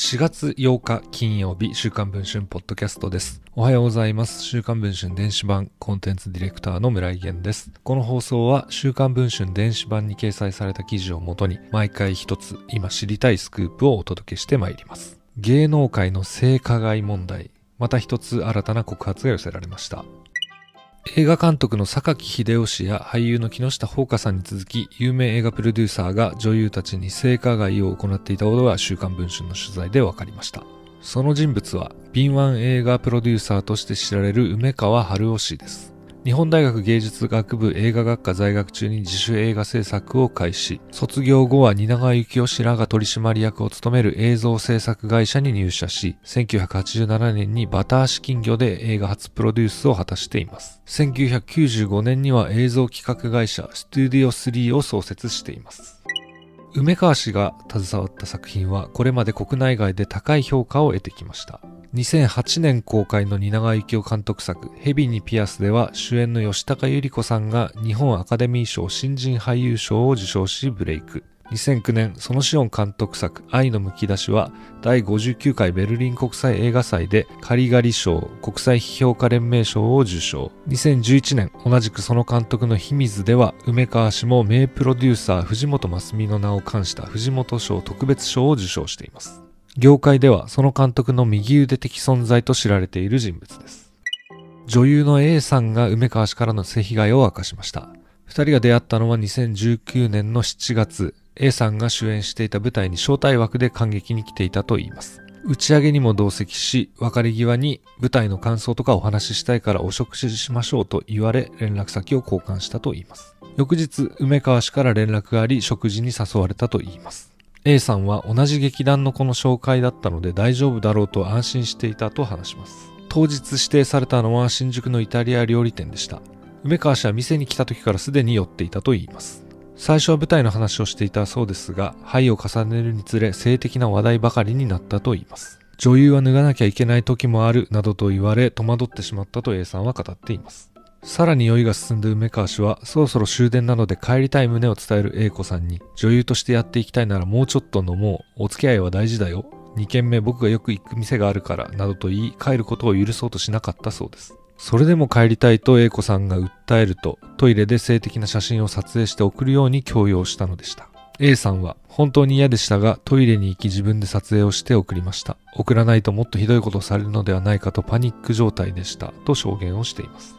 4月8日金曜日週刊文春ポッドキャストです。おはようございます。週刊文春電子版コンテンツディレクターの村井源です。この放送は週刊文春電子版に掲載された記事をもとに毎回一つ今知りたいスクープをお届けしてまいります。芸能界の性加害問題、また一つ新たな告発が寄せられました。映画監督の榊秀夫氏や俳優の木下ほうかさんに続き有名映画プロデューサーが女優たちに性加害を行っていたことが週刊文春の取材で分かりました。その人物は敏腕映画プロデューサーとして知られる梅川春夫氏です。日本大学芸術学部映画学科在学中に自主映画制作を開始。卒業後は蜷川幸雄氏らが取締役を務める映像制作会社に入社し1987年にバター式金魚で映画初プロデュースを果たしています。1995年には映像企画会社スタディオ3を創設しています。梅川氏が携わった作品はこれまで国内外で高い評価を得てきました。2008年公開の蜷川幸雄監督作「ヘビにピアス」では主演の吉高由里子さんが日本アカデミー賞新人俳優賞を受賞しブレイク。2009年そのシオン監督作「愛のむき出し」は第59回ベルリン国際映画祭でカリガリ賞国際批評家連盟賞を受賞。2011年同じくその監督の「秘密」では梅川氏も名プロデューサー藤本真澄の名を冠した藤本賞特別賞を受賞しています。業界ではその監督の右腕的存在と知られている人物です。女優の A さんが梅川氏からの性被害を明かしました。二人が出会ったのは2019年の7月。A さんが主演していた舞台に招待枠で感激に来ていたといいます。打ち上げにも同席し別れ際に舞台の感想とかお話ししたいからお食事しましょうと言われ連絡先を交換したといいます。翌日梅川氏から連絡があり食事に誘われたといいます。A さんは同じ劇団の子の紹介だったので大丈夫だろうと安心していたと話します。当日指定されたのは新宿のイタリア料理店でした。梅川氏は店に来た時からすでに寄っていたといいます。最初は舞台の話をしていたそうですが灰を重ねるにつれ性的な話題ばかりになったといいます。女優は脱がなきゃいけない時もあるなどと言われ戸惑ってしまったと A さんは語っています。さらに酔いが進んだ梅川氏はそろそろ終電なので帰りたい旨を伝える A 子さんに女優としてやっていきたいならもうちょっと飲もう。お付き合いは大事だよ。2軒目僕がよく行く店があるからなどと言い帰ることを許そうとしなかったそうです。それでも帰りたいと A 子さんが訴えるとトイレで性的な写真を撮影して送るように強要したのでした。A さんは本当に嫌でしたがトイレに行き自分で撮影をして送りました。送らないともっとひどいことをされるのではないかとパニック状態でした。と証言をしています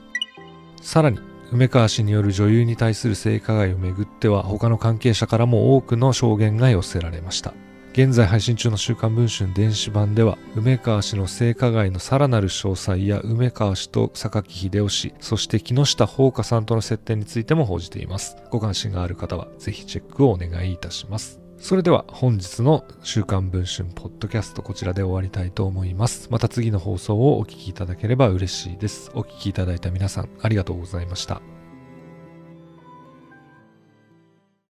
さらに梅川氏による女優に対する性加害をめぐっては他の関係者からも多くの証言が寄せられました。現在配信中の週刊文春電子版では梅川氏の性加害のさらなる詳細や梅川氏と榊秀夫氏そして木下ほうかさんとの接点についても報じています。ご関心がある方はぜひチェックをお願いいたします。それでは本日の週刊文春ポッドキャストこちらで終わりたいと思います。また次の放送をお聞きいただければ嬉しいです。お聞きいただいた皆さんありがとうございました。